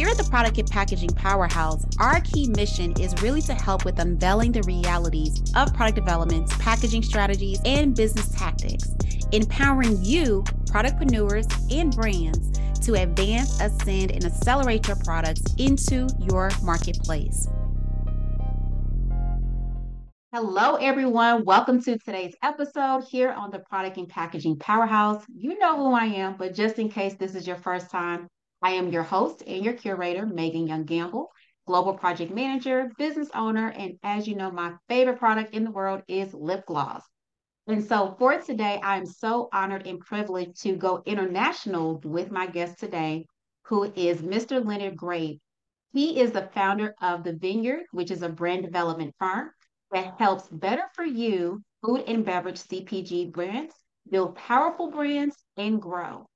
here at the Product and Packaging Powerhouse, our key mission is really to help with unveiling the realities of product developments, packaging strategies, and business tactics, empowering you, productpreneurs, and brands to advance, ascend, and accelerate your products into your marketplace. Hello, everyone. Welcome to today's episode here on the Product and Packaging Powerhouse. You know who I am, but just in case this is your first time, I am your host and your curator, Megan Young Gamble, Global Project Manager, business owner, and as you know, my favorite product in the world is lip gloss. And so for today, I'm so honored and privileged to go international with my guest today, who is Mr. Leonard Grape. He is the founder of The Vineyard, which is a brand development firm that helps better for you food and beverage CPG brands build powerful brands and grow.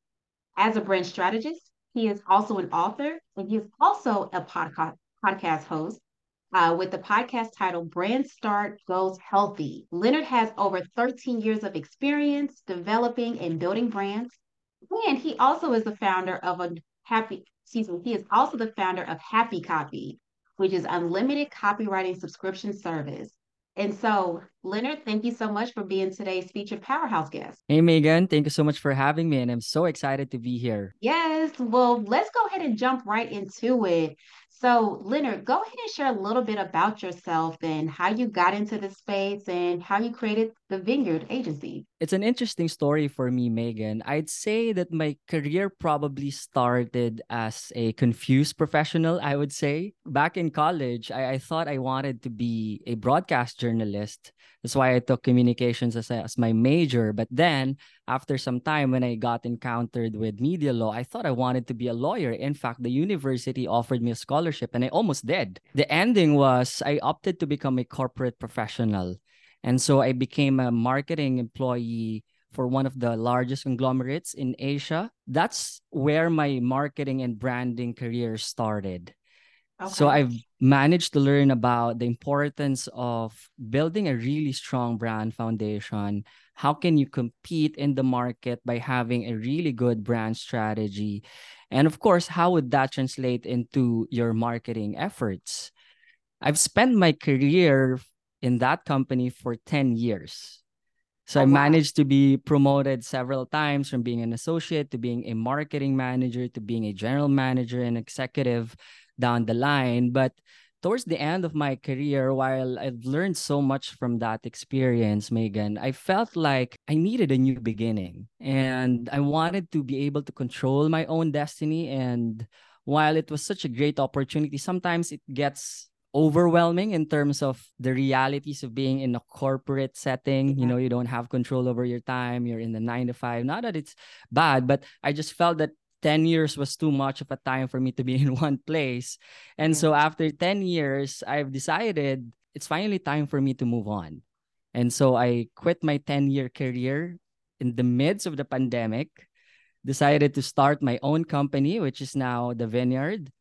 As a brand strategist, he is also an author and he is also a podcast, podcast host uh, with the podcast title Brand Start Goes Healthy. Leonard has over 13 years of experience developing and building brands. And he also is the founder of a happy, excuse me, he is also the founder of Happy Copy, which is unlimited copywriting subscription service. And so, Leonard, thank you so much for being today's featured powerhouse guest. Hey, Megan, thank you so much for having me. And I'm so excited to be here. Yes. Well, let's go ahead and jump right into it. So, Leonard, go ahead and share a little bit about yourself and how you got into the space and how you created the Vineyard Agency. It's an interesting story for me, Megan. I'd say that my career probably started as a confused professional, I would say. Back in college, I, I thought I wanted to be a broadcast journalist. That's why I took communications as, a, as my major. But then, after some time, when I got encountered with media law, I thought I wanted to be a lawyer. In fact, the university offered me a scholarship and I almost did. The ending was I opted to become a corporate professional. And so I became a marketing employee for one of the largest conglomerates in Asia. That's where my marketing and branding career started. Okay. So I've managed to learn about the importance of building a really strong brand foundation. How can you compete in the market by having a really good brand strategy? And of course, how would that translate into your marketing efforts? I've spent my career in that company for 10 years. So oh, I managed wow. to be promoted several times from being an associate to being a marketing manager to being a general manager and executive down the line. But towards the end of my career, while I've learned so much from that experience, Megan, I felt like I needed a new beginning and I wanted to be able to control my own destiny. And while it was such a great opportunity, sometimes it gets overwhelming in terms of the realities of being in a corporate setting. You mm-hmm. know, you don't have control over your time, you're in the nine to five. Not that it's bad, but I just felt that 10 years was too much of a time for me to be in one place. And yeah. so after 10 years, I've decided it's finally time for me to move on. And so I quit my 10 year career in the midst of the pandemic, decided to start my own company, which is now The Vineyard,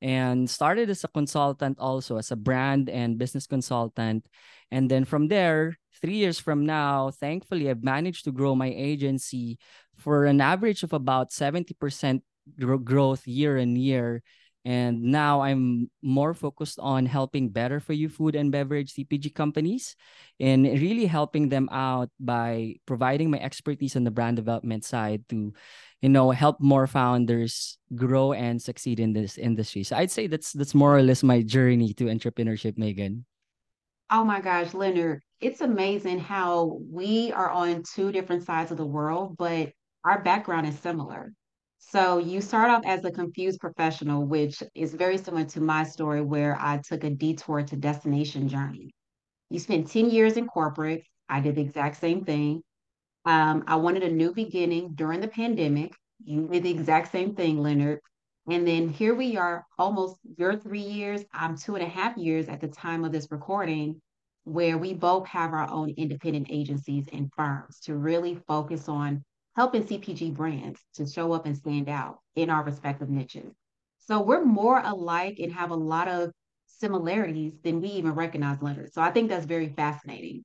and started as a consultant also, as a brand and business consultant. And then from there, three years from now, thankfully, I've managed to grow my agency for an average of about 70% growth year and year. And now I'm more focused on helping better for you food and beverage CPG companies and really helping them out by providing my expertise on the brand development side to, you know, help more founders grow and succeed in this industry. So I'd say that's that's more or less my journey to entrepreneurship, Megan. Oh my gosh, Leonard, it's amazing how we are on two different sides of the world, but our background is similar. So you start off as a confused professional, which is very similar to my story where I took a detour to destination journey. You spent 10 years in corporate. I did the exact same thing. Um, I wanted a new beginning during the pandemic. You did the exact same thing, Leonard. And then here we are, almost your three years. I'm two and a half years at the time of this recording, where we both have our own independent agencies and firms to really focus on helping CPG brands to show up and stand out in our respective niches. So we're more alike and have a lot of similarities than we even recognize, Leonard. So I think that's very fascinating.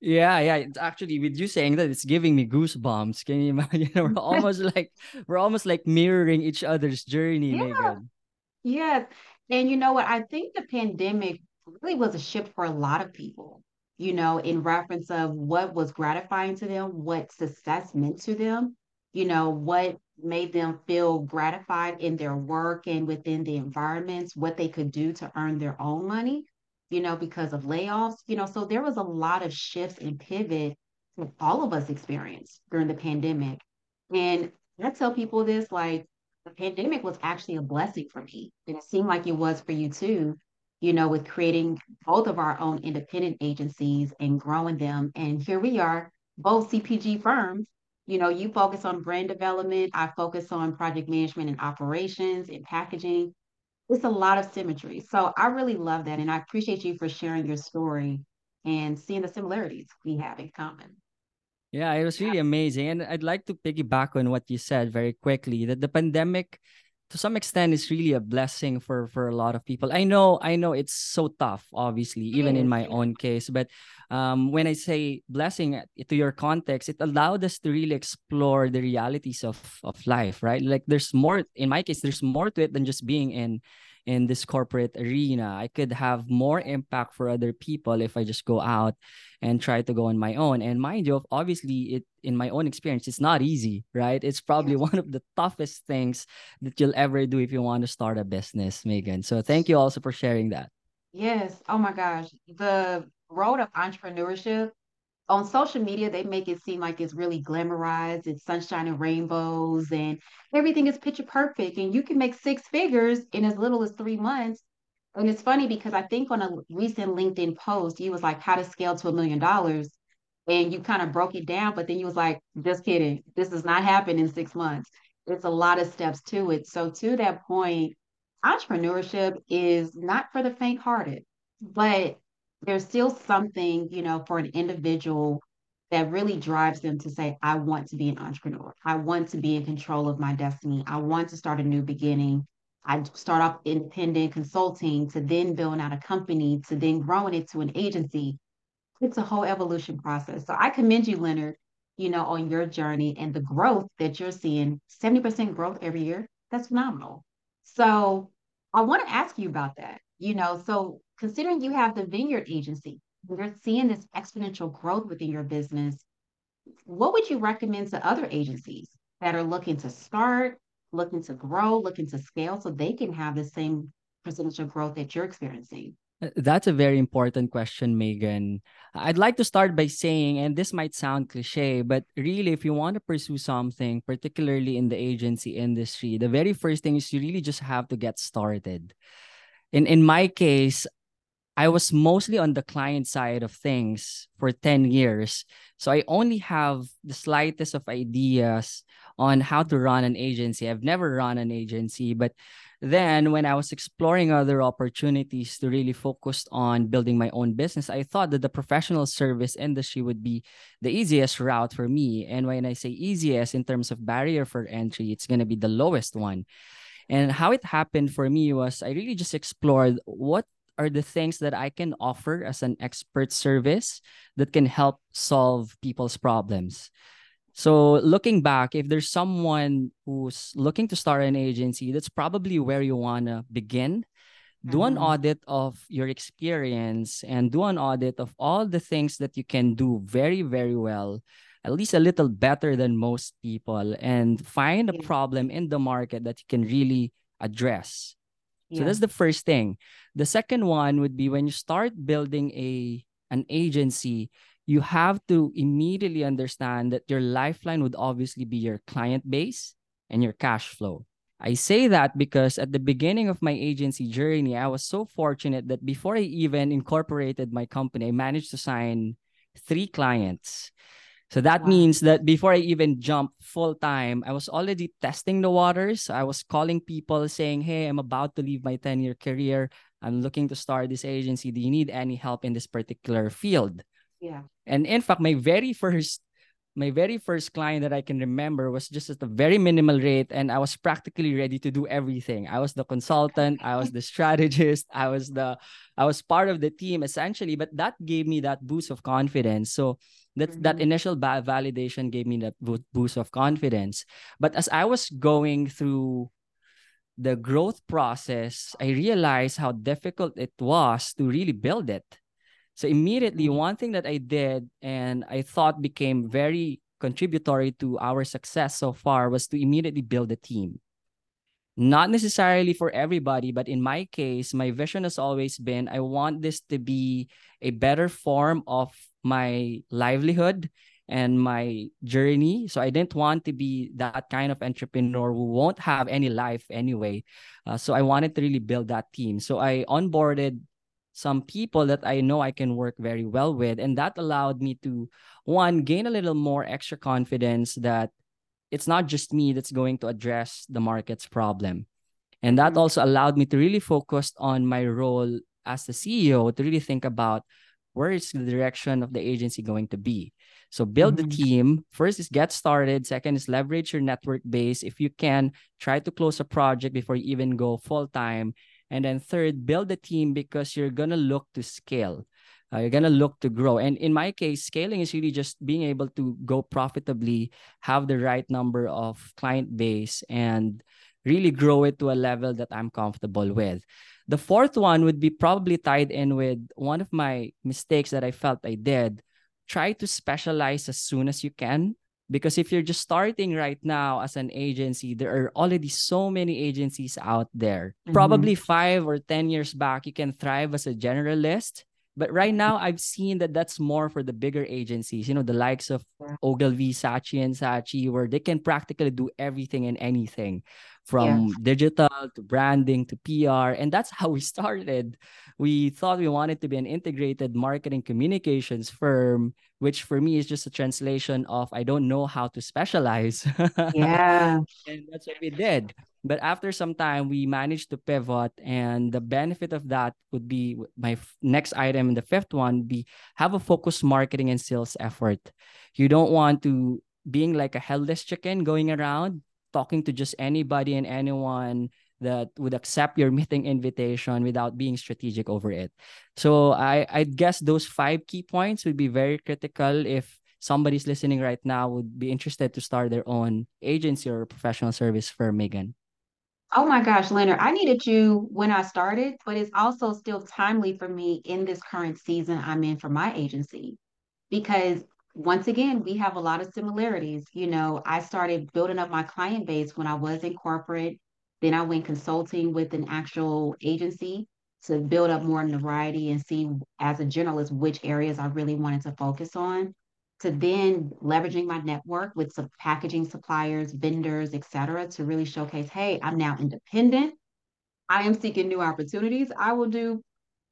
Yeah, yeah. It's actually with you saying that it's giving me goosebumps. Can you imagine? We're almost like we're almost like mirroring each other's journey, yeah. Megan. Yes. And you know what? I think the pandemic really was a shift for a lot of people, you know, in reference of what was gratifying to them, what success meant to them, you know, what made them feel gratified in their work and within the environments, what they could do to earn their own money, you know, because of layoffs, you know, so there was a lot of shifts and pivot all of us experienced during the pandemic. And I tell people this like, the pandemic was actually a blessing for me. And it seemed like it was for you too, you know, with creating both of our own independent agencies and growing them. And here we are, both CPG firms. You know, you focus on brand development, I focus on project management and operations and packaging. It's a lot of symmetry. So I really love that. And I appreciate you for sharing your story and seeing the similarities we have in common. Yeah, it was really amazing. And I'd like to piggyback on what you said very quickly that the pandemic to some extent is really a blessing for for a lot of people. I know I know it's so tough obviously even in my own case, but um when I say blessing to your context, it allowed us to really explore the realities of of life, right? Like there's more in my case there's more to it than just being in in this corporate arena. I could have more impact for other people if I just go out and try to go on my own. And mind you, obviously, it in my own experience, it's not easy, right? It's probably one of the toughest things that you'll ever do if you want to start a business, Megan. So thank you also for sharing that. Yes. Oh my gosh. The road of entrepreneurship on social media, they make it seem like it's really glamorized, it's sunshine and rainbows, and everything is picture perfect. And you can make six figures in as little as three months. And it's funny because I think on a recent LinkedIn post, you was like, how to scale to a million dollars. And you kind of broke it down, but then you was like, just kidding. This does not happen in six months. It's a lot of steps to it. So to that point, entrepreneurship is not for the faint-hearted, but there's still something, you know, for an individual that really drives them to say, I want to be an entrepreneur. I want to be in control of my destiny. I want to start a new beginning. I start off independent consulting to then building out a company to then growing it to an agency. It's a whole evolution process. So I commend you, Leonard, you know, on your journey and the growth that you're seeing 70% growth every year. That's phenomenal. So I want to ask you about that. You know, so considering you have the vineyard agency, you're seeing this exponential growth within your business, what would you recommend to other agencies that are looking to start, looking to grow, looking to scale so they can have the same percentage of growth that you're experiencing? Uh, that's a very important question, Megan. I'd like to start by saying, and this might sound cliche, but really, if you want to pursue something, particularly in the agency industry, the very first thing is you really just have to get started. In in my case, I was mostly on the client side of things for 10 years. So I only have the slightest of ideas on how to run an agency. I've never run an agency, but then when I was exploring other opportunities to really focus on building my own business, I thought that the professional service industry would be the easiest route for me. And when I say easiest in terms of barrier for entry, it's going to be the lowest one. And how it happened for me was I really just explored what are the things that I can offer as an expert service that can help solve people's problems. So, looking back, if there's someone who's looking to start an agency, that's probably where you want to begin. Do mm-hmm. an audit of your experience and do an audit of all the things that you can do very, very well, at least a little better than most people, and find a problem in the market that you can really address. So that's the first thing. The second one would be when you start building a an agency, you have to immediately understand that your lifeline would obviously be your client base and your cash flow. I say that because at the beginning of my agency journey, I was so fortunate that before I even incorporated my company, I managed to sign three clients. So that wow. means that before I even jumped full time, I was already testing the waters. I was calling people saying, Hey, I'm about to leave my 10 year career. I'm looking to start this agency. Do you need any help in this particular field? Yeah. And in fact, my very first my very first client that I can remember was just at a very minimal rate, and I was practically ready to do everything. I was the consultant, I was the strategist, I was the I was part of the team essentially, but that gave me that boost of confidence. So that mm-hmm. that initial ba- validation gave me that boost of confidence. But as I was going through the growth process, I realized how difficult it was to really build it. So immediately, mm-hmm. one thing that I did and I thought became very contributory to our success so far was to immediately build a team. Not necessarily for everybody, but in my case, my vision has always been I want this to be a better form of my livelihood and my journey. So I didn't want to be that kind of entrepreneur who won't have any life anyway. Uh, so I wanted to really build that team. So I onboarded some people that I know I can work very well with. And that allowed me to, one, gain a little more extra confidence that it's not just me that's going to address the market's problem. And that mm-hmm. also allowed me to really focus on my role as the CEO to really think about where is the direction of the agency going to be so build mm-hmm. the team. First is get started. Second is leverage your network base. If you can, try to close a project before you even go full time. And then third, build the team because you're gonna look to scale. Uh, you're gonna look to grow. And in my case, scaling is really just being able to go profitably, have the right number of client base, and really grow it to a level that I'm comfortable with. The fourth one would be probably tied in with one of my mistakes that I felt I did try to specialize as soon as you can because if you're just starting right now as an agency there are already so many agencies out there mm-hmm. probably 5 or 10 years back you can thrive as a generalist but right now i've seen that that's more for the bigger agencies you know the likes of ogilvy saatchi and saatchi where they can practically do everything and anything from yeah. digital to branding to PR. And that's how we started. We thought we wanted to be an integrated marketing communications firm, which for me is just a translation of I don't know how to specialize. Yeah. and that's what we did. But after some time, we managed to pivot. And the benefit of that would be my next item, and the fifth one be have a focused marketing and sales effort. You don't want to being like a headless chicken going around talking to just anybody and anyone that would accept your meeting invitation without being strategic over it. So I I guess those five key points would be very critical if somebody's listening right now would be interested to start their own agency or professional service firm, Megan. Oh my gosh, Leonard, I needed you when I started, but it's also still timely for me in this current season I'm in for my agency because once again, we have a lot of similarities. You know, I started building up my client base when I was in corporate. Then I went consulting with an actual agency to build up more notoriety and see as a journalist which areas I really wanted to focus on. To then leveraging my network with some packaging suppliers, vendors, et cetera, to really showcase, hey, I'm now independent. I am seeking new opportunities. I will do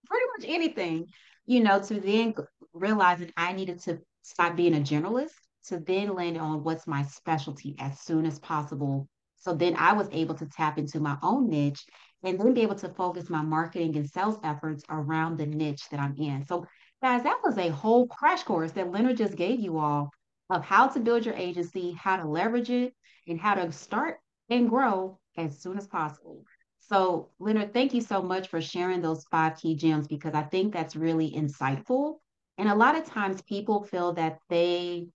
pretty much anything, you know, to then realizing I needed to stop being a generalist to then land on what's my specialty as soon as possible. So then I was able to tap into my own niche and then be able to focus my marketing and sales efforts around the niche that I'm in. So, guys, that was a whole crash course that Leonard just gave you all of how to build your agency, how to leverage it, and how to start and grow as soon as possible. So, Leonard, thank you so much for sharing those five key gems because I think that's really insightful and a lot of times people feel that they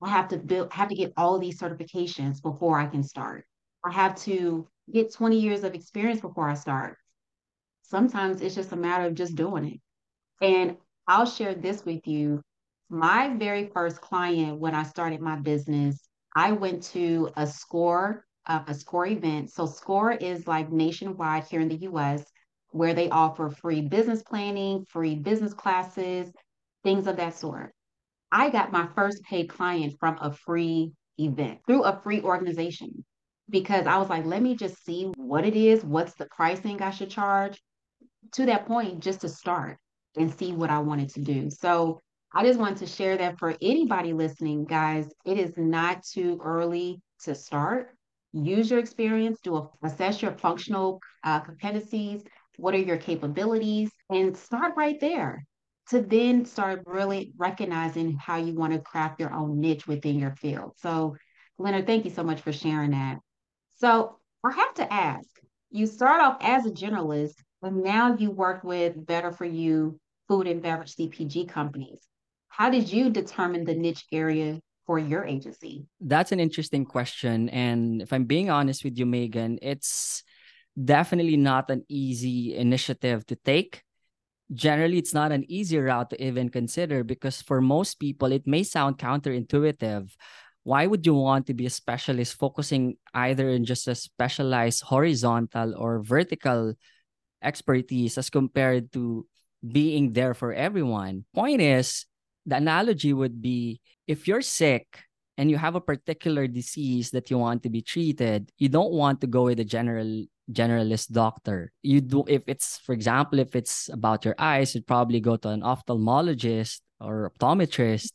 will have to build have to get all these certifications before I can start. I have to get 20 years of experience before I start. Sometimes it's just a matter of just doing it. And I'll share this with you. My very first client when I started my business, I went to a score uh, a score event. So score is like nationwide here in the US where they offer free business planning, free business classes, things of that sort. I got my first paid client from a free event through a free organization because I was like, let me just see what it is, what's the pricing I should charge to that point, just to start and see what I wanted to do. So I just wanted to share that for anybody listening, guys, it is not too early to start. Use your experience, do a, assess your functional uh, competencies, what are your capabilities, and start right there to then start really recognizing how you want to craft your own niche within your field. So, Leonard, thank you so much for sharing that. So, I have to ask you start off as a generalist, but now you work with Better For You food and beverage CPG companies. How did you determine the niche area for your agency? That's an interesting question. And if I'm being honest with you, Megan, it's definitely not an easy initiative to take. Generally, it's not an easy route to even consider because for most people, it may sound counterintuitive. Why would you want to be a specialist focusing either in just a specialized horizontal or vertical expertise as compared to being there for everyone? Point is, the analogy would be if you're sick and you have a particular disease that you want to be treated, you don't want to go with a general generalist doctor. You do if it's for example, if it's about your eyes, you'd probably go to an ophthalmologist or optometrist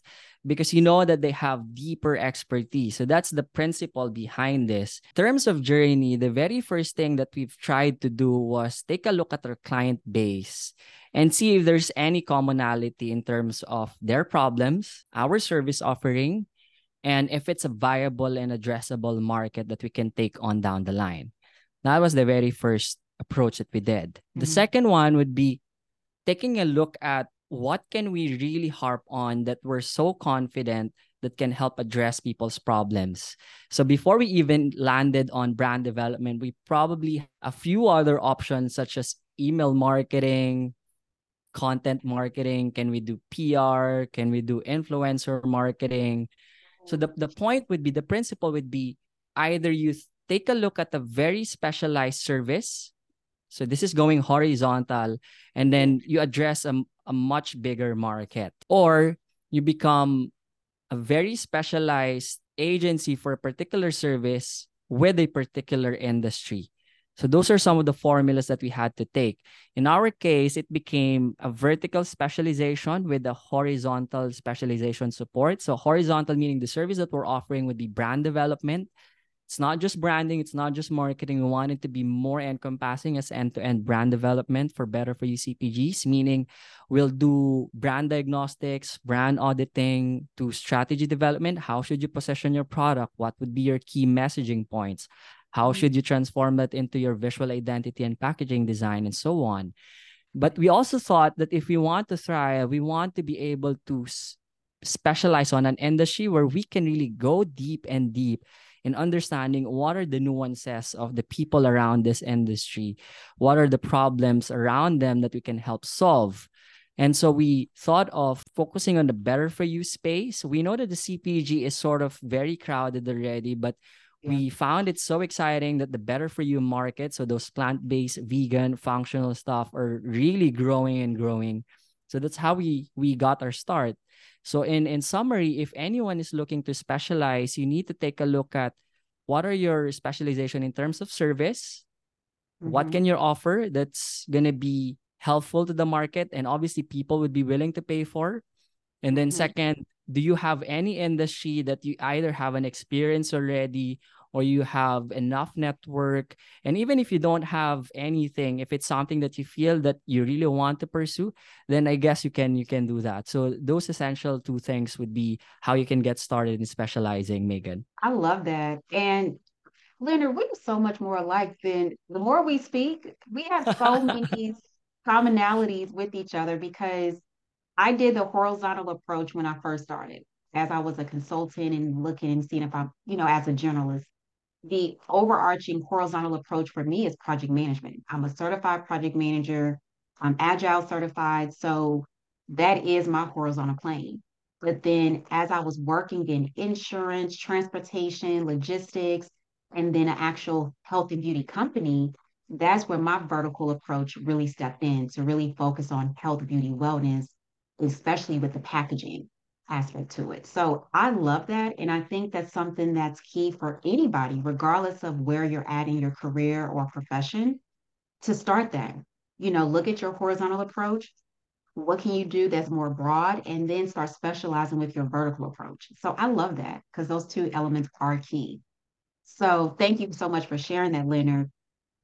because you know that they have deeper expertise. So that's the principle behind this. In terms of journey, the very first thing that we've tried to do was take a look at our client base and see if there's any commonality in terms of their problems, our service offering, and if it's a viable and addressable market that we can take on down the line. That was the very first approach that we did. Mm-hmm. The second one would be taking a look at what can we really harp on that we're so confident that can help address people's problems. So before we even landed on brand development, we probably a few other options such as email marketing, content marketing, can we do PR, can we do influencer marketing? So the, the point would be the principle would be either you take a look at a very specialized service. So this is going horizontal, and then you address a, a much bigger market, or you become a very specialized agency for a particular service with a particular industry. So those are some of the formulas that we had to take. In our case, it became a vertical specialization with a horizontal specialization support. So horizontal meaning the service that we're offering would be brand development. It's not just branding, it's not just marketing. We want it to be more encompassing as end-to-end brand development for better for you CPGs, meaning we'll do brand diagnostics, brand auditing to strategy development. How should you position your product? What would be your key messaging points? How mm-hmm. should you transform that into your visual identity and packaging design and so on? But we also thought that if we want to thrive, we want to be able to s- specialize on an industry where we can really go deep and deep in understanding what are the nuances of the people around this industry, what are the problems around them that we can help solve. And so we thought of focusing on the better for you space. We know that the CPG is sort of very crowded already, but we found it so exciting that the better for you market, so those plant based, vegan, functional stuff are really growing and growing. So that's how we we got our start. So in in summary, if anyone is looking to specialize, you need to take a look at what are your specialization in terms of service, mm-hmm. what can you offer that's gonna be helpful to the market, and obviously people would be willing to pay for. And then mm-hmm. second, do you have any industry that you either have an experience already or you have enough network and even if you don't have anything if it's something that you feel that you really want to pursue then i guess you can you can do that. So those essential two things would be how you can get started in specializing megan. I love that. And leonard we're so much more alike than the more we speak we have so many commonalities with each other because I did the horizontal approach when I first started, as I was a consultant and looking and seeing if I'm, you know, as a journalist. The overarching horizontal approach for me is project management. I'm a certified project manager. I'm agile certified. So that is my horizontal plane. But then as I was working in insurance, transportation, logistics, and then an actual health and beauty company, that's where my vertical approach really stepped in to really focus on health, beauty, wellness, especially with the packaging aspect to it. So I love that. And I think that's something that's key for anybody, regardless of where you're at in your career or profession, to start that. You know, look at your horizontal approach. What can you do that's more broad? And then start specializing with your vertical approach. So I love that because those two elements are key. So thank you so much for sharing that, Leonard.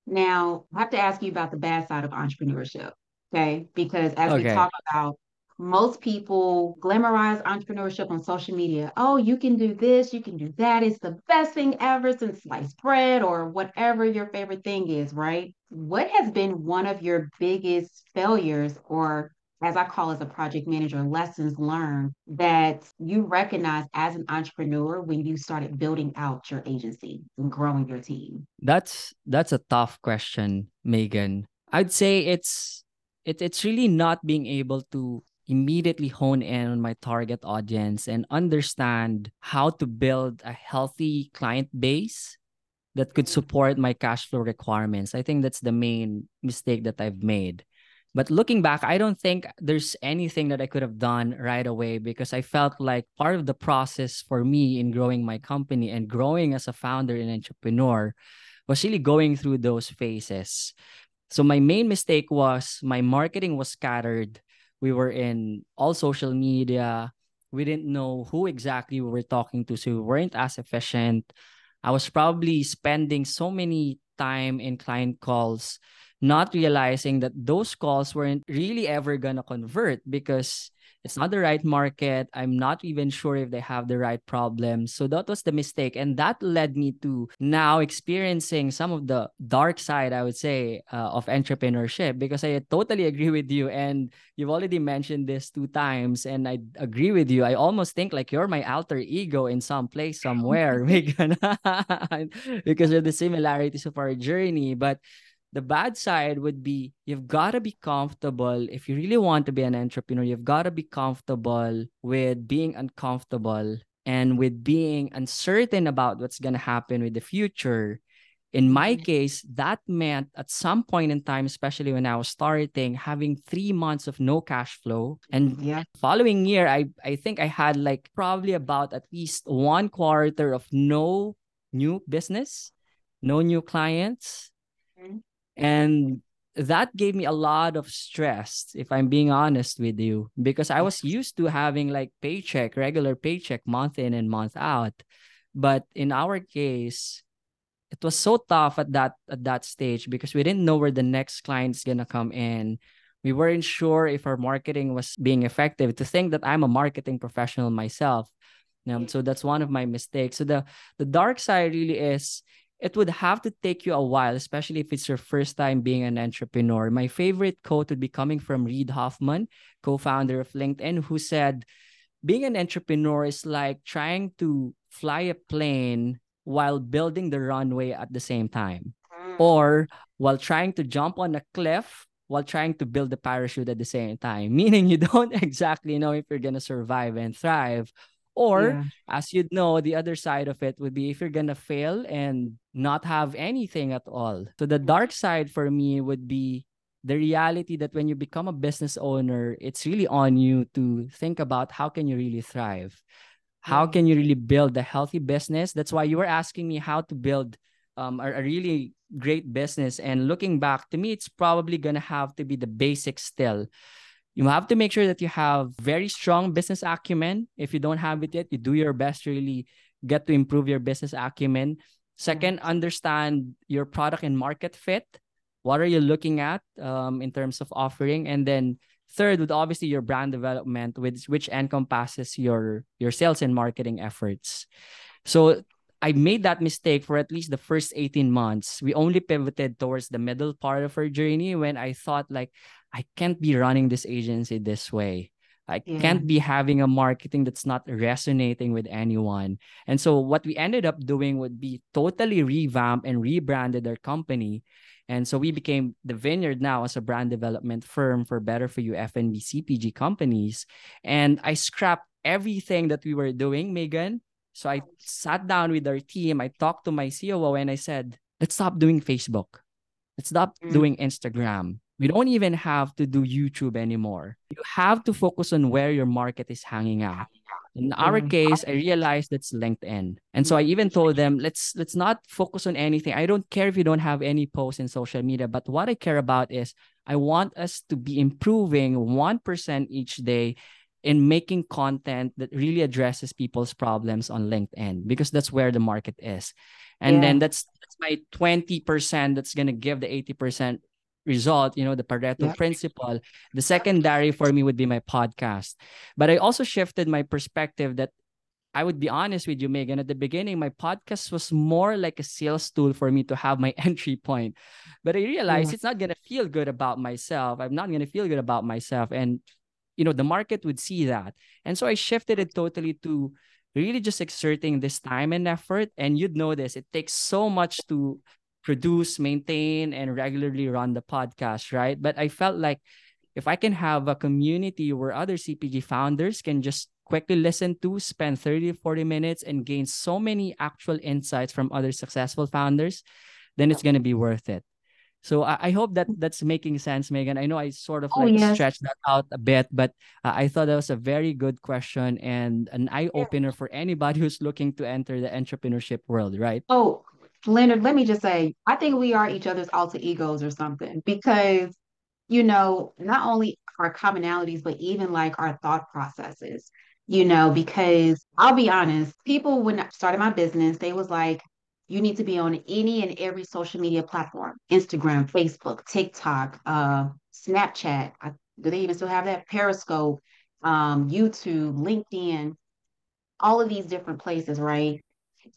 Now, I have to ask you about the bad side of entrepreneurship. Okay. Because as okay. we talk about most people glamorize entrepreneurship on social media. Oh, you can do this, you can do that. It's the best thing ever since sliced bread or whatever your favorite thing is, right? What has been one of your biggest failures or as I call as a project manager, lessons learned that you recognize as an entrepreneur when you started building out your agency and growing your team? That's that's a tough question, Megan. I'd say it's it, it's really not being able to immediately hone in on my target audience and understand how to build a healthy client base that could mm-hmm. support my cash flow requirements. I think that's the main mistake that I've made. But looking back, I don't think there's anything that I could have done right away because I felt like part of the process for me in growing my company and growing as a founder and entrepreneur was really going through those phases. So my main mistake was my marketing was scattered. We were in all social media. We didn't know who exactly we were talking to, so we weren't as efficient. I was probably spending so many time in client calls not realizing that those calls weren't really ever to convert because it's not the right market. I'm not even sure if they have the right problem. So that was the mistake. And that led me to now experiencing some of the dark side, I would say, uh, of entrepreneurship because I totally agree with you. And you've already mentioned this two times. And I agree with you. I almost think like you're my alter ego in some place somewhere, because of the similarities of our journey. But the bad side would be you've got to be comfortable if you really want to be an entrepreneur you've got to be comfortable with being uncomfortable and with being uncertain about what's going to happen with the future in my mm-hmm. case that meant at some point in time especially when i was starting having three months of no cash flow and yeah following year i i think i had like probably about at least one quarter of no new business no new clients mm-hmm. And that gave me a lot of stress, if I'm being honest with you, because I was used to having like paycheck, regular paycheck month in and month out. But in our case, it was so tough at that at that stage because we didn't know where the next client's gonna come in. We weren't sure if our marketing was being effective. To think that I'm a marketing professional myself, um, so that's one of my mistakes. So the the dark side really is it would have to take you a while, especially if it's your first time being an entrepreneur. My favorite quote would be coming from Reid Hoffman, co founder of LinkedIn, who said, Being an entrepreneur is like trying to fly a plane while building the runway at the same time, mm. or while trying to jump on a cliff while trying to build the parachute at the same time, meaning you don't exactly know if you're going to survive and thrive or, yeah. as you'd know, the other side of it would be if you're going to fail and not have anything at all. So, the dark side for me would be the reality that when you become a business owner, it's really on you to think about how can you really thrive? How can you really build a healthy business? That's why you were asking me how to build um, a, a really great business. And looking back, to me, it's probably going to have to be the basics still you have to make sure that you have very strong business acumen. If you don't have it yet, you do your best to really get to improve your business acumen. Second, understand your product and market fit. What are you looking at um, in terms of offering? And then third would obviously your brand development, which which encompasses your your sales and marketing efforts. So I made that mistake for at least the first 18 months. We only pivoted towards the middle part of our journey when I thought like I can't be running this agency this way. I yeah. can't be having a marketing that's not resonating with anyone. And so what we ended up doing would be totally revamp and rebranded our company. And so we became the Vineyard now as a brand development firm for better for you F&B CPG companies. And I scrapped everything that we were doing, Megan. So I sat down with our team. I talked to my COO and I said, let's stop doing Facebook. Let's stop mm. doing Instagram. We don't even have to do YouTube anymore. You have to focus on where your market is hanging out. In our mm-hmm. case, I realized that's LinkedIn. And so I even told them, let's let's not focus on anything. I don't care if you don't have any posts in social media, but what I care about is I want us to be improving 1% each day in making content that really addresses people's problems on LinkedIn because that's where the market is. And yeah. then that's that's my 20% that's going to give the 80% result, you know, the Pareto yeah. principle. The secondary for me would be my podcast. But I also shifted my perspective that I would be honest with you, Megan. At the beginning, my podcast was more like a sales tool for me to have my entry point. But I realized yeah. it's not gonna feel good about myself. I'm not gonna feel good about myself. And you know, the market would see that. And so I shifted it totally to really just exerting this time and effort. And you'd notice it takes so much to produce, maintain, and regularly run the podcast, right? But I felt like if I can have a community where other CPG founders can just quickly listen to, spend 30 to 40 minutes, and gain so many actual insights from other successful founders, then it's going to be worth it. So I, I, hope that that's making sense, Megan. I know I sort of oh, like yes. stretched that out a bit, but uh, I thought that was a very good question and an eye opener yeah. for anybody who's looking to enter the entrepreneurship world, right? Oh, Leonard, let me just say, I think we are each other's alter egos or something because, you know, not only our commonalities, but even like our thought processes, you know, because I'll be honest, people when I started my business, they was like, you need to be on any and every social media platform Instagram, Facebook, TikTok, uh, Snapchat. I, do they even still have that? Periscope, um, YouTube, LinkedIn, all of these different places, right?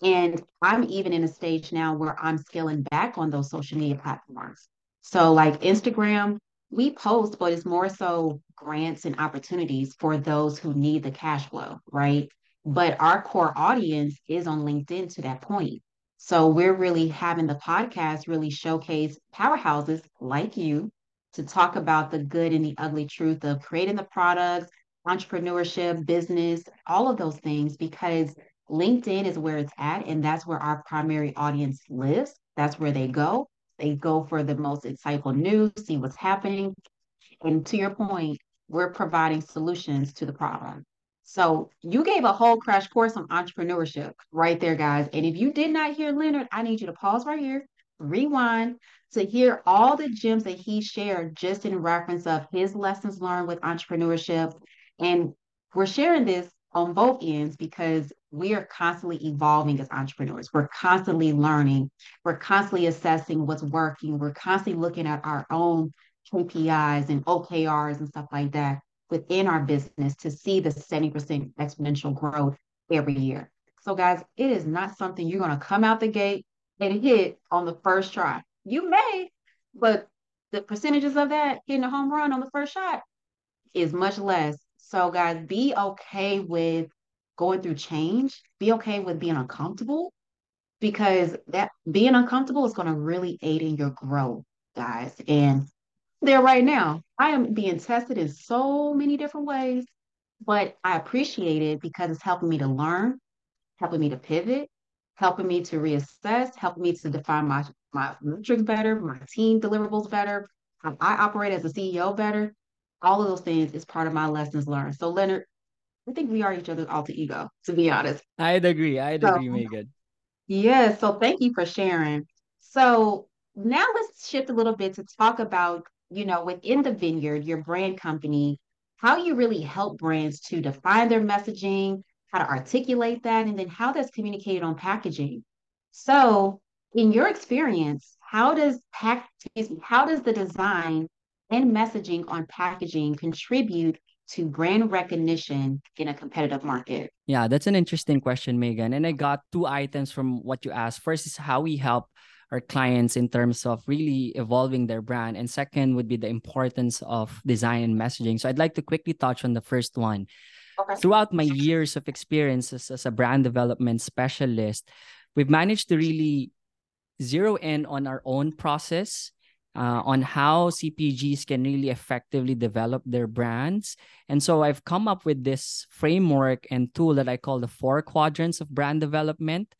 And I'm even in a stage now where I'm scaling back on those social media platforms. So, like Instagram, we post, but it's more so grants and opportunities for those who need the cash flow, right? But our core audience is on LinkedIn to that point. So we're really having the podcast really showcase powerhouses like you to talk about the good and the ugly truth of creating the products, entrepreneurship, business, all of those things, because LinkedIn is where it's at. And that's where our primary audience lives. That's where they go. They go for the most insightful news, see what's happening. And to your point, we're providing solutions to the problem. So you gave a whole crash course on entrepreneurship right there, guys. And if you did not hear Leonard, I need you to pause right here, rewind to hear all the gems that he shared just in reference of his lessons learned with entrepreneurship. And we're sharing this on both ends because we are constantly evolving as entrepreneurs. We're constantly learning. We're constantly assessing what's working. We're constantly looking at our own KPIs and OKRs and stuff like that within our business to see the 70% exponential growth every year. So, guys, it is not something you're going to come out the gate and hit on the first try. You may, but the percentages of that hitting a home run on the first shot is much less. So, guys, be okay with going through change, be okay with being uncomfortable because that being uncomfortable is going to really aid in your growth, guys. And there right now. I am being tested in so many different ways, but I appreciate it because it's helping me to learn, helping me to pivot, helping me to reassess, helping me to define my, my metrics better, my team deliverables better, how I operate as a CEO better. All of those things is part of my lessons learned. So, Leonard, I think we are each other's alter ego, to be honest. I'd agree. I'd so, agree, Megan. Yeah. So, thank you for sharing. So, now let's shift a little bit to talk about you know, within the vineyard, your brand company, how you really help brands to define their messaging, how to articulate that, and then how that's communicated on packaging. So, in your experience, how does pack excuse me, how does the design and messaging on packaging contribute to brand recognition in a competitive market? Yeah, that's an interesting question, Megan. And I got two items from what you asked. First is how we help our clients in terms of really evolving their brand. And second would be the importance of design and messaging. So I'd like to quickly touch on the first one. Okay. Throughout my years of experiences as a brand development specialist, we've managed to really zero in on our own process uh, on how CPGs can really effectively develop their brands. And so I've come up with this framework and tool that I call the four quadrants of brand development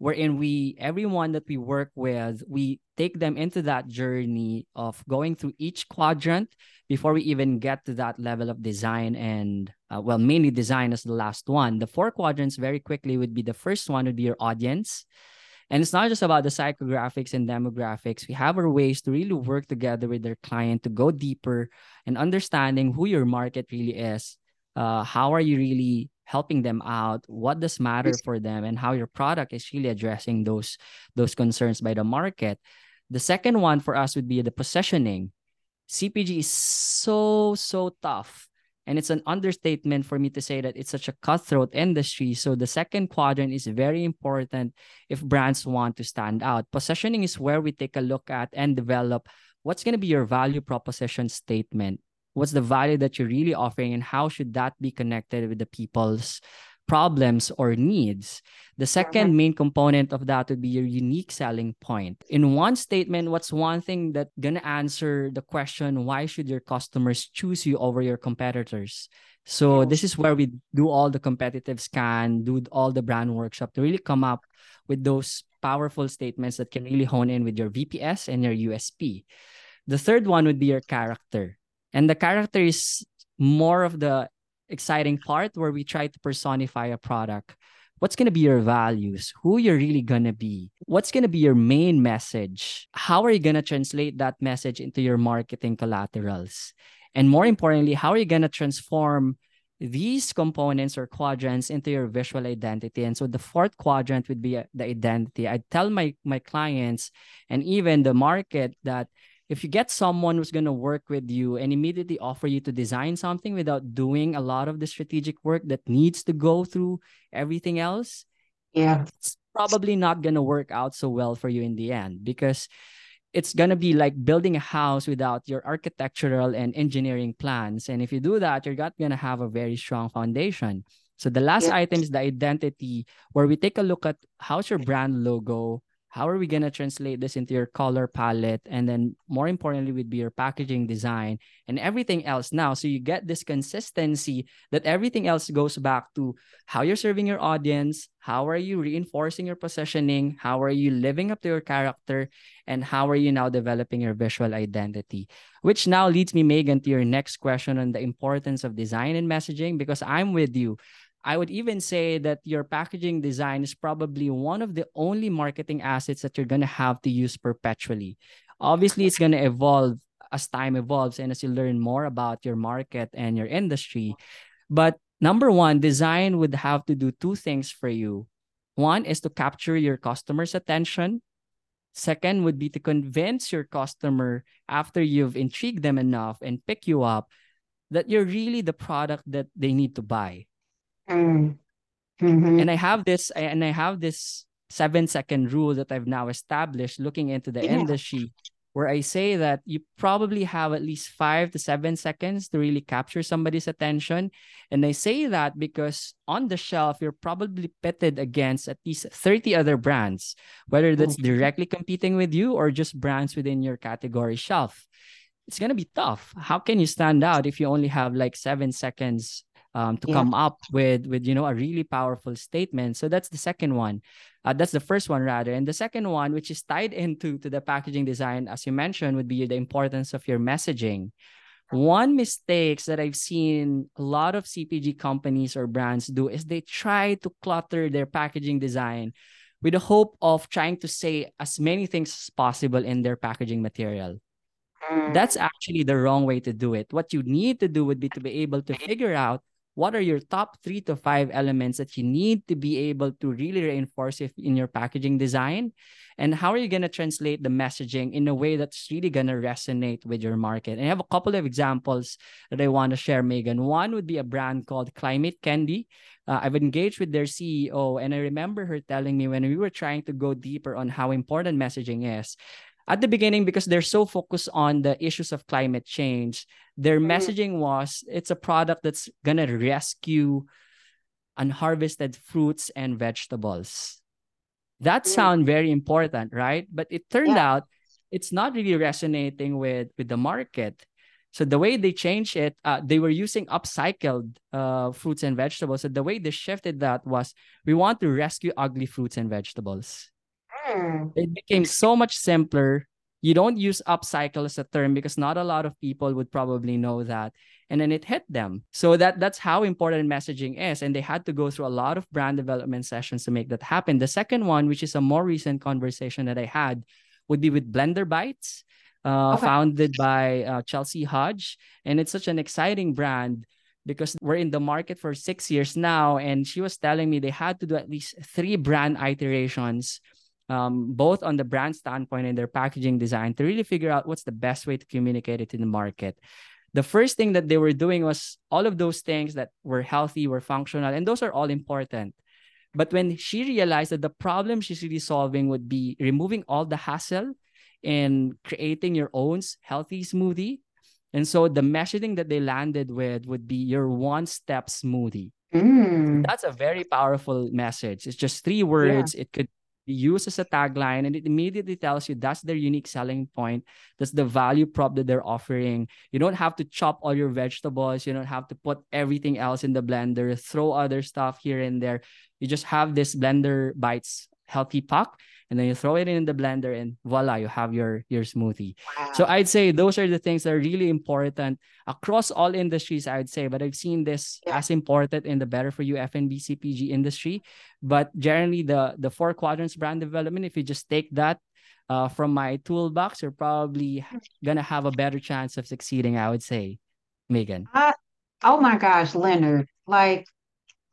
wherein we everyone that we work with we take them into that journey of going through each quadrant before we even get to that level of design and uh, well mainly design as the last one the four quadrants very quickly would be the first one would be your audience and it's not just about the psychographics and demographics. We have our ways to really work together with their client to go deeper and understanding who your market really is. Uh, how are you really helping them out? What does matter for them? And how your product is really addressing those those concerns by the market. The second one for us would be the positioning. Cpg is so so tough And it's an understatement for me to say that it's such a cutthroat industry. So the second quadrant is very important if brands want to stand out. Positioning is where we take a look at and develop what's going to be your value proposition statement. What's the value that you're really offering, and how should that be connected with the people's problems or needs. The second main component of that would be your unique selling point. In one statement, what's one thing that gonna answer the question why should your customers choose you over your competitors? So this is where we do all the competitive scan, do all the brand workshop to really come up with those powerful statements that can really hone in with your VPS and your USP. The third one would be your character. And the character is more of the exciting part where we try to personify a product. What's going to be your values? Who you're really going to be? What's going to be your main message? How are you going to translate that message into your marketing collaterals? And more importantly, how are you going to transform these components or quadrants into your visual identity. And so the fourth quadrant would be uh, the identity. I tell my my clients and even the market that if you get someone who's going to work with you and immediately offer you to design something without doing a lot of the strategic work that needs to go through everything else, yeah, it's probably not going to work out so well for you in the end because it's going to be like building a house without your architectural and engineering plans. And if you do that, you're not going to have a very strong foundation. So the last yeah. item is the identity, where we take a look at how's your brand logo, how are we going to translate this into your color palette? And then more importantly would be your packaging design and everything else. Now so you get this consistency that everything else goes back to how you're serving your audience how are you reinforcing your positioning how are you living up to your character and how are you now developing your visual identity. Which now leads me megan to your next question on the importance of design and messaging because i'm with you I would even say that your packaging design is probably one of the only marketing assets that you're going to have to use perpetually. Obviously, it's going to evolve as time evolves and as you learn more about your market and your industry. But number one, design would have to do two things for you. One is to capture your customer's attention. Second would be to convince your customer after you've intrigued them enough and pick you up that you're really the product that they need to buy Mm. hmm And I have this and I have this seven second rule that I've now established looking into the yeah. industry where I say that you probably have at least five to seven seconds to really capture somebody's attention. And I say that because on the shelf, you're probably pitted against at least 30 other brands, whether that's mm-hmm. directly competing with you or just brands within your category shelf. It's going to be tough. How can you stand out if you only have like seven seconds um, to yeah. come up with with you know a really powerful statement so that's the second one uh, that's the first one rather and the second one which is tied into to the packaging design as you mentioned would be the importance of your messaging one mistakes that i've seen a lot of cpg companies or brands do is they try to clutter their packaging design with the hope of trying to say as many things as possible in their packaging material that's mm. actually the wrong way to do it. What you need to do would be to be able to figure out what are your top three to five elements that you need to be able to really reinforce if in your packaging design? And how are you going to translate the messaging in a way that's really going to resonate with your market? And i have a couple of examples that i want to share megan. One would be a brand called climate candy. Uh, i've engaged with their ceo and i remember her telling me when we were trying to go deeper on how important messaging is at the beginning because they're so focused on the issues of climate change their mm-hmm. messaging was it's a product that's going to rescue unharvested fruits and vegetables that mm-hmm. sound very important right but it turned yeah. out it's not really resonating with with the market so the way they changed it uh, they were using upcycled uh, fruits and vegetables so the way they shifted that was we want to rescue ugly fruits and vegetables Mm. It became so much simpler. You don't use upcycle as a term because not a lot of people would probably know that. And then it hit them. So that that's how important messaging is. And they had to go through a lot of brand development sessions to make that happen. The second one, which is a more recent conversation that I had, would be with Blender Bites, uh, okay. founded by uh, Chelsea Hodge. And it's such an exciting brand because we're in the market for six years now. And she was telling me they had to do at least three brand iterations um, both on the brand standpoint and their packaging design to really figure out what's the best way to communicate it in the market. the first thing that they were doing was all of those things that were healthy, were functional, and those are all important. But when she realized that the problem she's really solving would be removing all the hassle in creating your own healthy smoothie. And so the messaging that they landed with would be your one step smoothie. Mm. That's a very powerful message. It's just three words. Yeah. It could used as a tagline and it immediately tells you that's their unique selling point. That's the value prop that they're offering. You don't have to chop all your vegetables. You don't have to put everything else in the blender, throw other stuff here and there. You just have this blender bites healthy pack and then you throw it in the blender and voila you have your your smoothie. Wow. so i'd say those are the things that are really important across all industries i'd say but i've seen this yeah. as important in the better for you fnb cpg industry. But generally the the four quadrants brand development if you just take that uh, from my toolbox you're probably gonna have a better chance of succeeding i would say megan. Uh, oh my gosh leonard like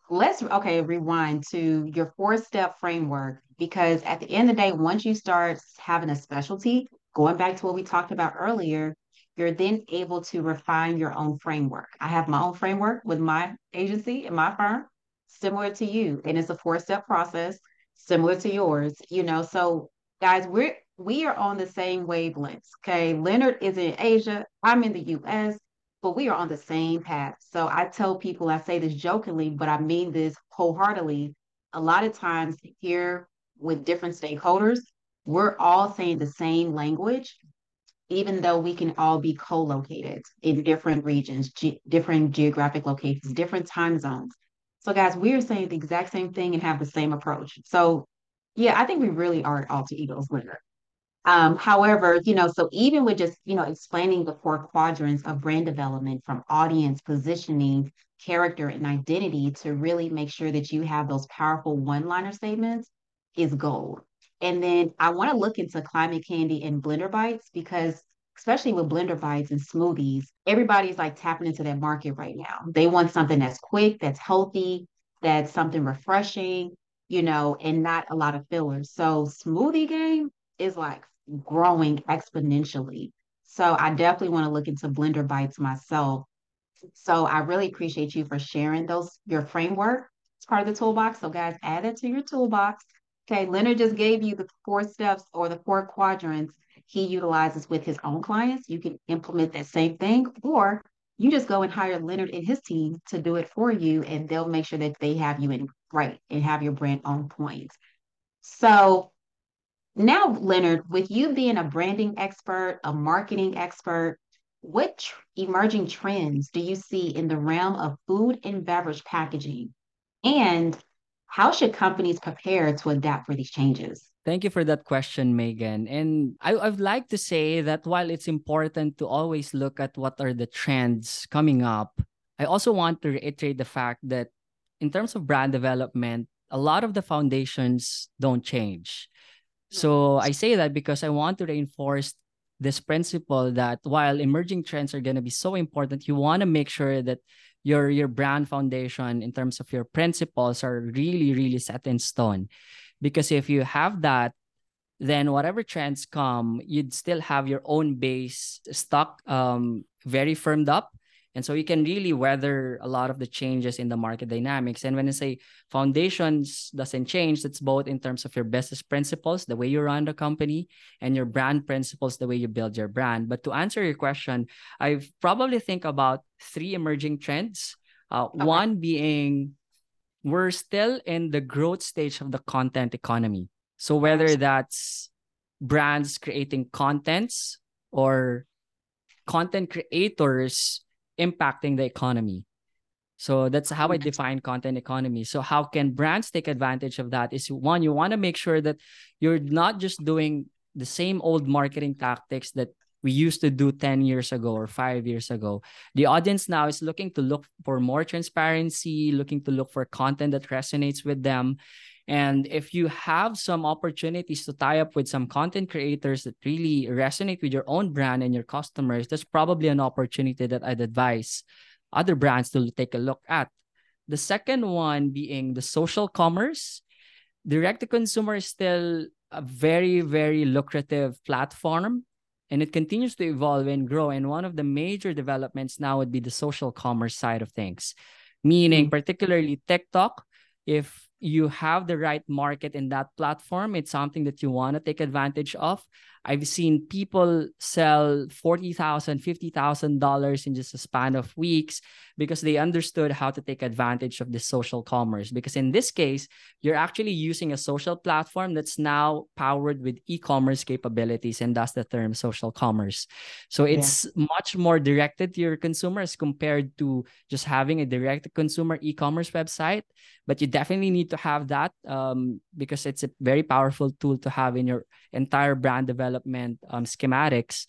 let's okay rewind to your four step framework because at the end of the day once you start having a specialty going back to what we talked about earlier you're then able to refine your own framework i have my own framework with my agency and my firm similar to you and it's a four step process similar to yours you know so guys we're we are on the same wavelengths okay leonard is in asia i'm in the us but we are on the same path. So I tell people, I say this jokingly, but I mean this wholeheartedly. A lot of times here with different stakeholders, we're all saying the same language, even though we can all be co located in different regions, ge- different geographic locations, different time zones. So, guys, we're saying the exact same thing and have the same approach. So, yeah, I think we really are alter egos, Leonard. Um, however, you know, so even with just, you know, explaining the four quadrants of brand development from audience positioning, character, and identity to really make sure that you have those powerful one liner statements is gold. And then I want to look into climate candy and blender bites because especially with blender bites and smoothies, everybody's like tapping into that market right now. They want something that's quick, that's healthy, that's something refreshing, you know, and not a lot of fillers. So smoothie game is like growing exponentially. So I definitely want to look into blender bites myself. So I really appreciate you for sharing those your framework. It's part of the toolbox. So guys, add it to your toolbox. Okay, Leonard just gave you the four steps or the four quadrants he utilizes with his own clients. You can implement that same thing, or you just go and hire Leonard and his team to do it for you, and they'll make sure that they have you in right and have your brand on point. So now, Leonard, with you being a branding expert, a marketing expert, what emerging trends do you see in the realm of food and beverage packaging? And how should companies prepare to adapt for these changes? Thank you for that question, Megan. And I, I'd like to say that while it's important to always look at what are the trends coming up, I also want to reiterate the fact that in terms of brand development, a lot of the foundations don't change. So I say that because I want to reinforce this principle that while emerging trends are going to be so important, you want to make sure that your your brand foundation in terms of your principles are really really set in stone. Because if you have that, then whatever trends come, you'd still have your own base stuck um very firmed up and so you can really weather a lot of the changes in the market dynamics. And when I say foundations doesn't change, that's both in terms of your business principles, the way you run the company, and your brand principles, the way you build your brand. But to answer your question, I probably think about three emerging trends. Uh, okay. One being we're still in the growth stage of the content economy. So whether that's brands creating contents or content creators impacting the economy. So that's how I mm-hmm. define content economy. So how can brands take advantage of that is one you want to make sure that you're not just doing the same old marketing tactics that we used to do 10 years ago or 5 years ago. The audience now is looking to look for more transparency, looking to look for content that resonates with them and if you have some opportunities to tie up with some content creators that really resonate with your own brand and your customers, that's probably an opportunity that I'd advise other brands to take a look at. The second one being the social commerce. Direct to consumer is still a very, very lucrative platform. and it continues to evolve and grow. And one of the major developments now would be the social commerce side of things, meaning mm-hmm. particularly TikTok. If you have the right market in that platform, it's something that you want to take advantage of. I've seen people sell $40,000, $50,000 in just a span of weeks because they understood how to take advantage of the social commerce. Because in this case, you're actually using a social platform that's now powered with e commerce capabilities, and that's the term social commerce. So it's yeah. much more directed to your consumers compared to just having a direct consumer e commerce website. But you definitely need to have that um, because it's a very powerful tool to have in your entire brand development um, schematics.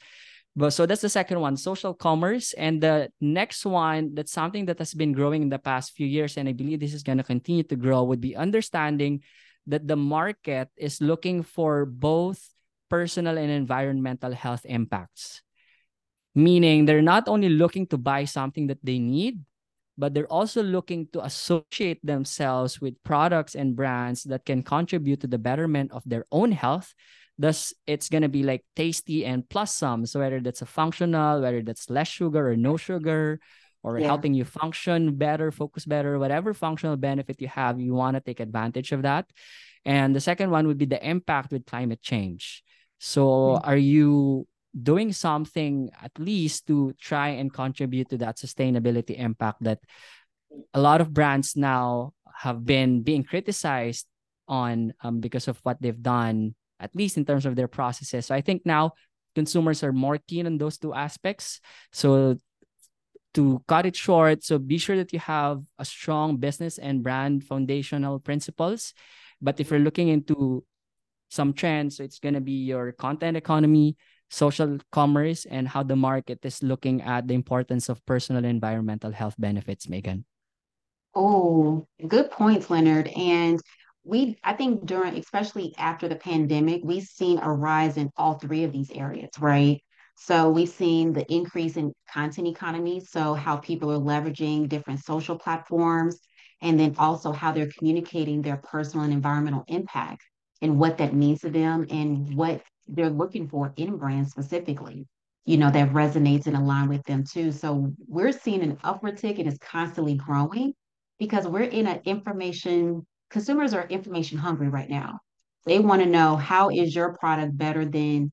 But so that's the second one, social commerce. And the next one, that's something that has been growing in the past few years, and I believe this is going to continue to grow, would be understanding that the market is looking for both personal and environmental health impacts. Meaning they're not only looking to buy something that they need, but they're also looking to associate themselves with products and brands that can contribute to the betterment of their own health. Thus, it's going to be like tasty and plus some. So, whether that's a functional, whether that's less sugar or no sugar, or yeah. helping you function better, focus better, whatever functional benefit you have, you want to take advantage of that. And the second one would be the impact with climate change. So, mm-hmm. are you doing something at least to try and contribute to that sustainability impact that a lot of brands now have been being criticized on um, because of what they've done at least in terms of their processes so i think now consumers are more keen on those two aspects so to cut it short so be sure that you have a strong business and brand foundational principles but if you're looking into some trends so it's going to be your content economy social commerce and how the market is looking at the importance of personal environmental health benefits, Megan. Oh, good points, Leonard. And we, I think during, especially after the pandemic, we've seen a rise in all three of these areas, right? So we've seen the increase in content economy. So how people are leveraging different social platforms, and then also how they're communicating their personal and environmental impact and what that means to them and what they're looking for in brands specifically, you know, that resonates and align with them too. So we're seeing an upward tick and it's constantly growing because we're in an information, consumers are information hungry right now. They want to know how is your product better than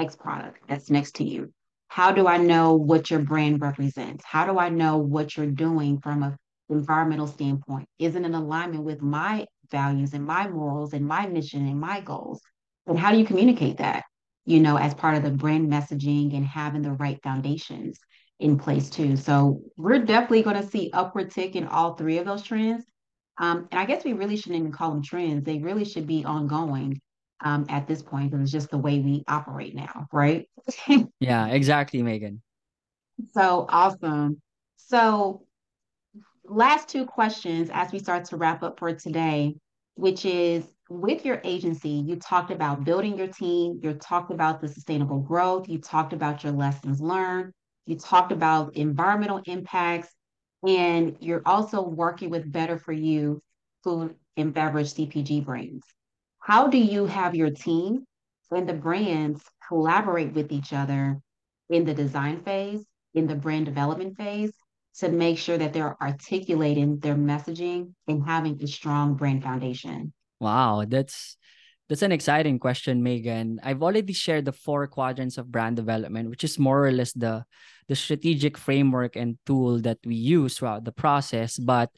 X product that's next to you? How do I know what your brand represents? How do I know what you're doing from a environmental standpoint? Is it in alignment with my values and my morals and my mission and my goals? And how do you communicate that, you know, as part of the brand messaging and having the right foundations in place too? So we're definitely going to see upward tick in all three of those trends. Um, and I guess we really shouldn't even call them trends. They really should be ongoing um, at this point because it's just the way we operate now, right? yeah, exactly, Megan. So awesome. So, last two questions as we start to wrap up for today, which is with your agency, you talked about building your team, you talked about the sustainable growth, you talked about your lessons learned, you talked about environmental impacts, and you're also working with Better for You food and beverage CPG brands. How do you have your team and the brands collaborate with each other in the design phase, in the brand development phase, to make sure that they're articulating their messaging and having a strong brand foundation? Wow, that's that's an exciting question, Megan. I've already shared the four quadrants of brand development, which is more or less the the strategic framework and tool that we use throughout the process. But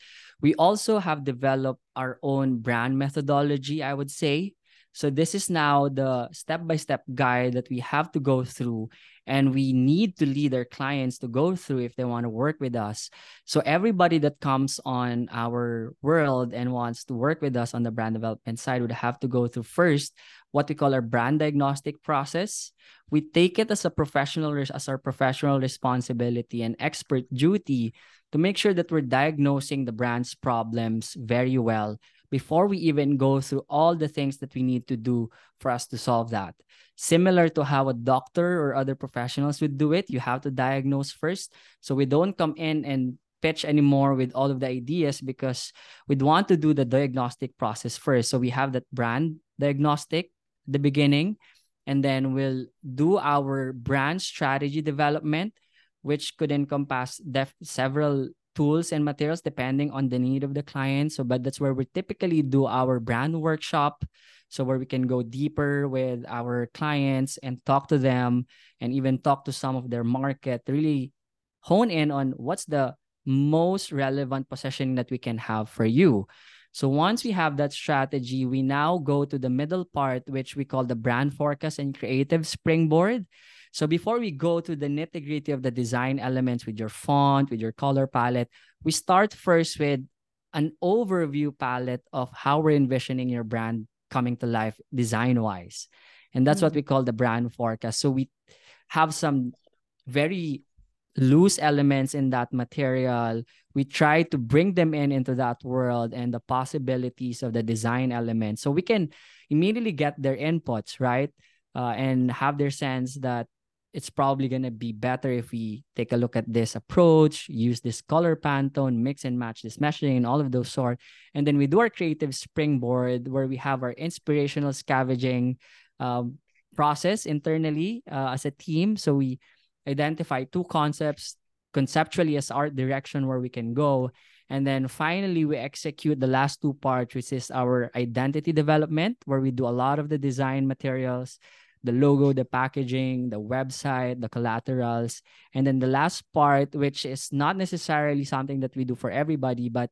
we also have developed our own brand methodology, I would say. So this is now the step-by-step guide that we have to go through and we need to lead our clients to go through if they want to work with us. So everybody that comes on our world and wants to work with us on the brand development side would have to go through first what we call our brand diagnostic process. We take it as a professional as our professional responsibility and expert duty to make sure that we're diagnosing the brand's problems very well before we even go through all the things that we need to do for us to solve that. Similar to how a doctor or other professionals would do it, you have to diagnose first. So we don't come in and pitch anymore with all of the ideas because we'd want to do the diagnostic process first. So we have that brand diagnostic the beginning and then we'll do our brand strategy development which could encompass def- several tools and materials depending on the need of the client. So but that's where we typically do our brand workshop. So where we can go deeper with our clients and talk to them and even talk to some of their market really hone in on what's the most relevant positioning that we can have for you. So once we have that strategy, we now go to the middle part, which we call the brand forecast and creative springboard. So before we go to the nitty gritty of the design elements with your font, with your color palette, we start first with an overview palette of how we're envisioning your brand coming to life design wise. And that's mm-hmm. what we call the brand forecast. So we have some very loose elements in that material we try to bring them in into that world and the possibilities of the design elements so we can immediately get their inputs right uh, and have their sense that it's probably going to be better if we take a look at this approach use this color pantone mix and match this meshing and all of those sort. And then we do our creative springboard where we have our inspirational scavenging um, process internally uh, as a team. So we identify two concepts conceptually as art direction where we can go. And then finally we execute the last two parts which is our identity development where we do a lot of the design materials the logo the packaging the website the collaterals. And then the last part which is not necessarily something that we do for everybody but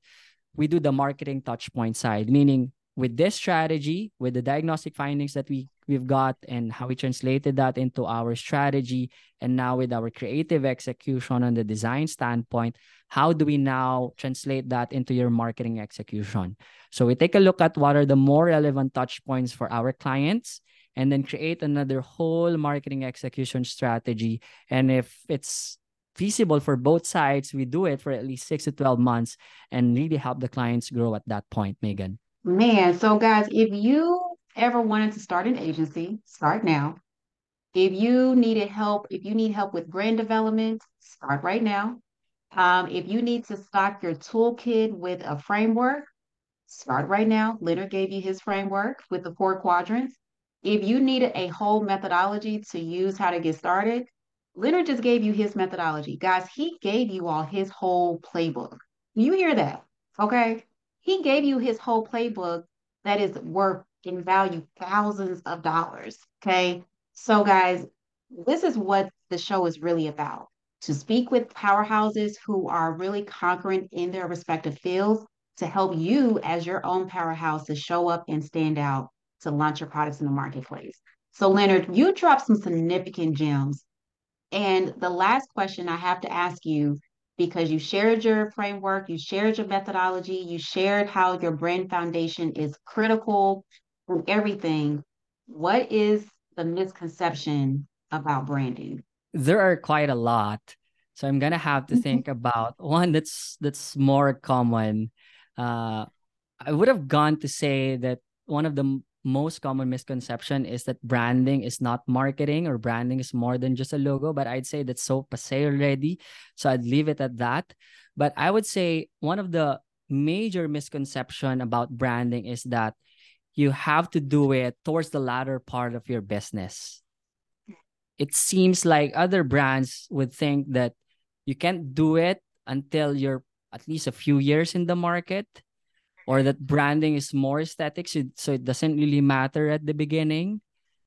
we do the marketing touchpoint side meaning with this strategy with the diagnostic findings that we we've got and how we translated that into our strategy and now with our creative execution on the design standpoint how do we now translate that into your marketing execution? So we take a look at what are the more relevant touch points for our clients and then create another whole marketing execution strategy and if it's feasible for both sides we do it for at least 6 to 12 months and really help the clients grow at that point megan man so guys if you ever wanted to start an agency, start now. If you needed help, if you need help with brand development, start right now. Um, if you need to stock your toolkit with a framework, start right now. Leonard gave you his framework with the four quadrants. If you needed a whole methodology to use how to get started, Leonard just gave you his methodology. Guys, he gave you all his whole playbook. You hear that? Okay. He gave you his whole playbook that is worth in value thousands of dollars. Okay. So, guys, this is what the show is really about to speak with powerhouses who are really conquering in their respective fields to help you as your own powerhouse to show up and stand out to launch your products in the marketplace. So, Leonard, you dropped some significant gems. And the last question I have to ask you because you shared your framework, you shared your methodology, you shared how your brand foundation is critical from everything. What is the misconception about branding? There are quite a lot. So I'm gonna have to mm-hmm. think about one that's that's more common. Uh, I would have gone to say that one of the most common misconception is that branding is not marketing or branding is more than just a logo but i'd say that's so passe already. So i'd leave it at that. But i would say one of the major misconception about branding is that you have to do it towards the latter part of your business. It seems like other brands would think that you can't do it until you're at least a few years in the market or that branding is more aesthetic so, it doesn't really matter at the beginning.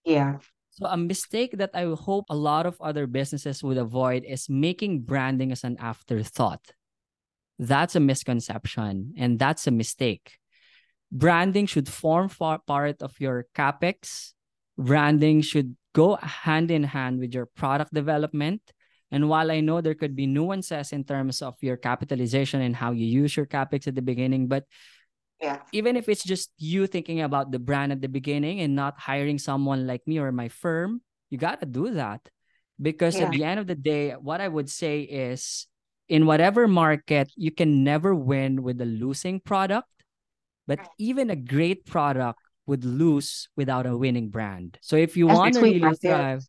Yeah. So a mistake that i hope a lot of other businesses would avoid is making branding as an afterthought. That's a misconception and that's a mistake. Branding should form part of your capex. Branding should go hand in hand with your product development. And while I know there could be nuances in terms of your capitalization and how you use your capex at the beginning, but yeah. Even if it's just you thinking about the brand at the beginning and not hiring someone like me or my firm, you got to do that. Because yeah. at the end of the day, what I would say is in whatever market, you can never win with a losing product, but even a great product would lose without a winning brand. So if you want to really thrive,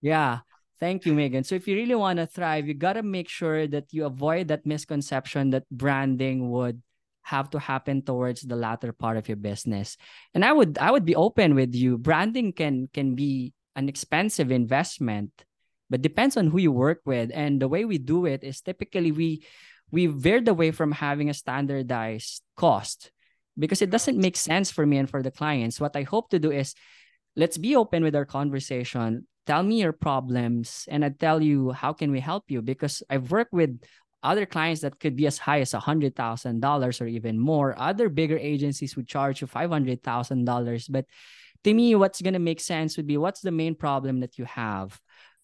yeah, Thank you, Megan. So if you really want to thrive, you got to make sure that you avoid that misconception that branding would have to happen towards the latter part of your business and i would i would be open with you branding can can be an expensive investment, but depends on who you work with. And the way we do it is typically we we veered away from having a standardized cost because it doesn't make sense for me and for the clients. What I hope to do is let's be open with our conversation. Tell me your problems and I tell you how can we help you because I've worked with other clients that could be as high as $100,000 or even more. Other bigger agencies would charge you $500,000. But to me, what's going to make sense would be what's the main problem that you have?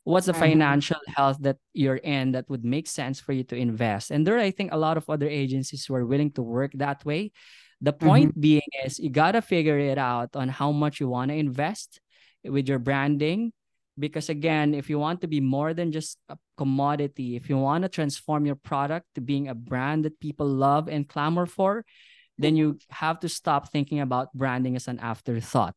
What's the mm-hmm. financial health that you're in that would make sense for you to invest? And there are, I think, a lot of other agencies who are willing to work that way. The point mm-hmm. being is you got to figure it out on how much you want to invest with your branding because again if you want to be more than just a commodity if you want to transform your product to being a brand that people love and clamor for then you have to stop thinking about branding as an afterthought.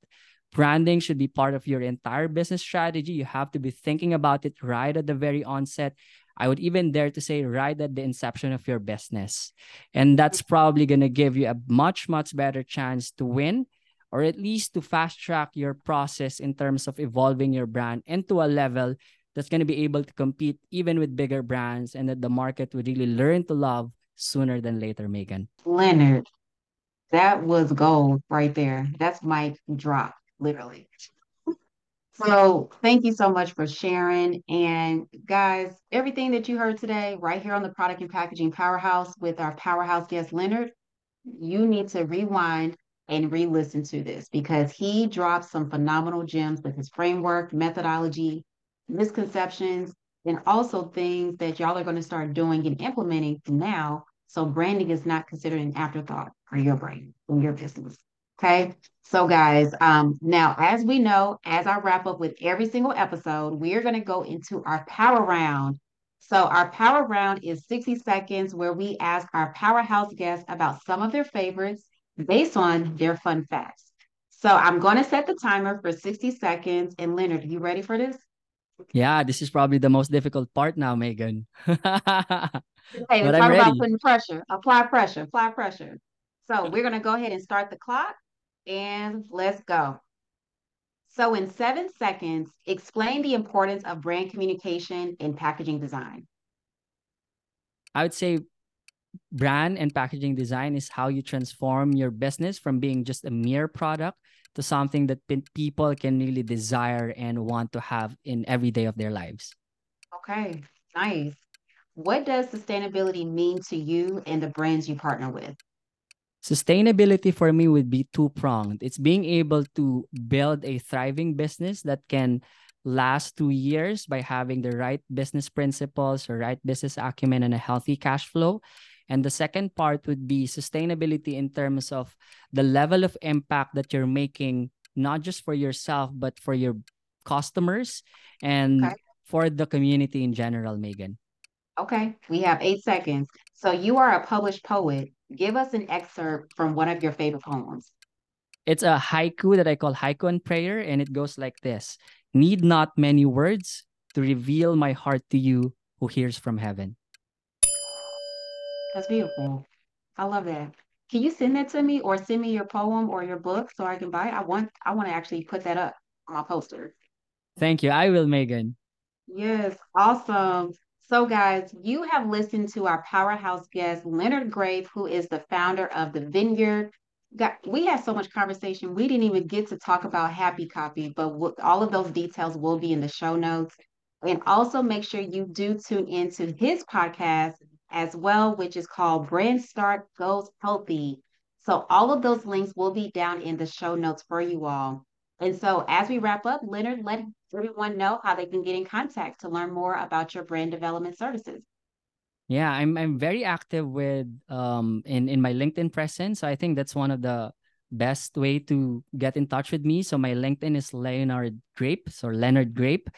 Branding should be part of your entire business strategy. You have to be thinking about it right at the very onset. I would even dare to say right at the inception of your business. And that's probably going to give you a much much better chance to win or at least to fast track your process in terms of evolving your brand into a level that's going to be able to compete even with bigger brands and that the market would really learn to love sooner than later, Megan. Leonard, that was gold right there. That's my drop, literally. So thank you so much for sharing. And guys, everything that you heard today, right here on the Product and Packaging Powerhouse with our powerhouse guest, Leonard, you need to rewind and re listen to this because he drops some phenomenal gems with his framework, methodology, misconceptions, and also things that y'all are going to start doing and implementing now. So branding is not considered an afterthought for your brand in your business. Okay. So, guys, um, now as we know, as I wrap up with every single episode, we are going to go into our power round. So, our power round is 60 seconds where we ask our powerhouse guests about some of their favorites based on their fun facts. So I'm going to set the timer for 60 seconds. And Leonard, are you ready for this? Yeah, this is probably the most difficult part now, Megan. hey, but talk about putting pressure. Apply pressure. Apply pressure. So we're going to go ahead and start the clock and let's go. So in seven seconds, explain the importance of brand communication in packaging design. I would say brand and packaging design is how you transform your business from being just a mere product to something that people can really desire and want to have in every day of their lives. Okay, nice. What does sustainability mean to you and the brands you partner with? Sustainability for me would be two pronged. It's being able to build a thriving business that can last two years by having the right business principles or right business acumen and a healthy cash flow and the second part would be sustainability in terms of the level of impact that you're making, not just for yourself, but for your customers and okay. for the community in general, Megan. Okay, we have eight seconds. So you are a published poet. Give us an excerpt from one of your favorite poems. It's a haiku that I call haiku and prayer, and it goes like this Need not many words to reveal my heart to you who hears from heaven. That's beautiful. I love that. Can you send that to me or send me your poem or your book so I can buy it? I want I want to actually put that up on my poster. Thank you. I will, Megan. Yes, awesome. So, guys, you have listened to our powerhouse guest, Leonard Grape, who is the founder of the Vineyard. We had so much conversation. We didn't even get to talk about Happy Copy, but all of those details will be in the show notes. And also make sure you do tune into his podcast, as well, which is called Brand Start Goes Healthy. So all of those links will be down in the show notes for you all. And so as we wrap up, Leonard, let everyone know how they can get in contact to learn more about your brand development services. Yeah, I'm I'm very active with um in in my LinkedIn presence. So I think that's one of the best way to get in touch with me. So my LinkedIn is Leonard Grape, so Leonard Grape.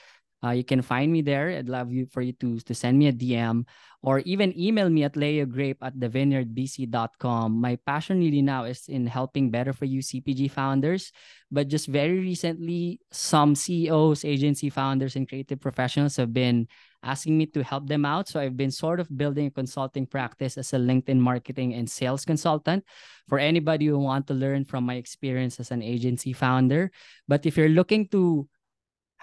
Uh, you can find me there. I'd love you for you to, to send me a DM or even email me at leogrape at thevineyardbc.com. My passion really now is in helping better for you CPG founders. But just very recently, some CEOs, agency founders, and creative professionals have been asking me to help them out. So I've been sort of building a consulting practice as a LinkedIn marketing and sales consultant for anybody who want to learn from my experience as an agency founder. But if you're looking to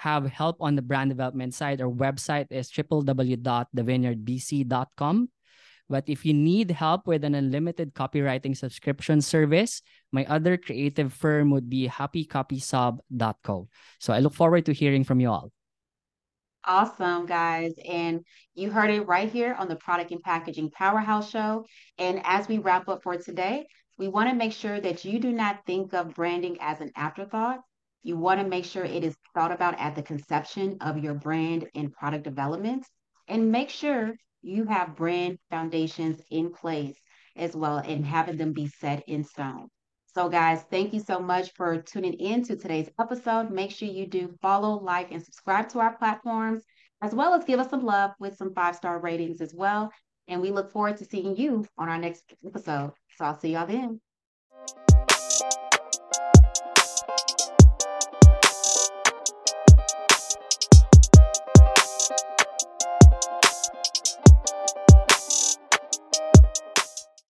have help on the brand development side, our website is www.thevineyardbc.com. But if you need help with an unlimited copywriting subscription service, my other creative firm would be happycopysub.co. So I look forward to hearing from you all. Awesome, guys. And you heard it right here on the Product and Packaging Powerhouse Show. And as we wrap up for today, we want to make sure that you do not think of branding as an afterthought. You want to make sure it is thought about at the conception of your brand and product development. And make sure you have brand foundations in place as well and having them be set in stone. So, guys, thank you so much for tuning in to today's episode. Make sure you do follow, like, and subscribe to our platforms, as well as give us some love with some five star ratings as well. And we look forward to seeing you on our next episode. So, I'll see y'all then.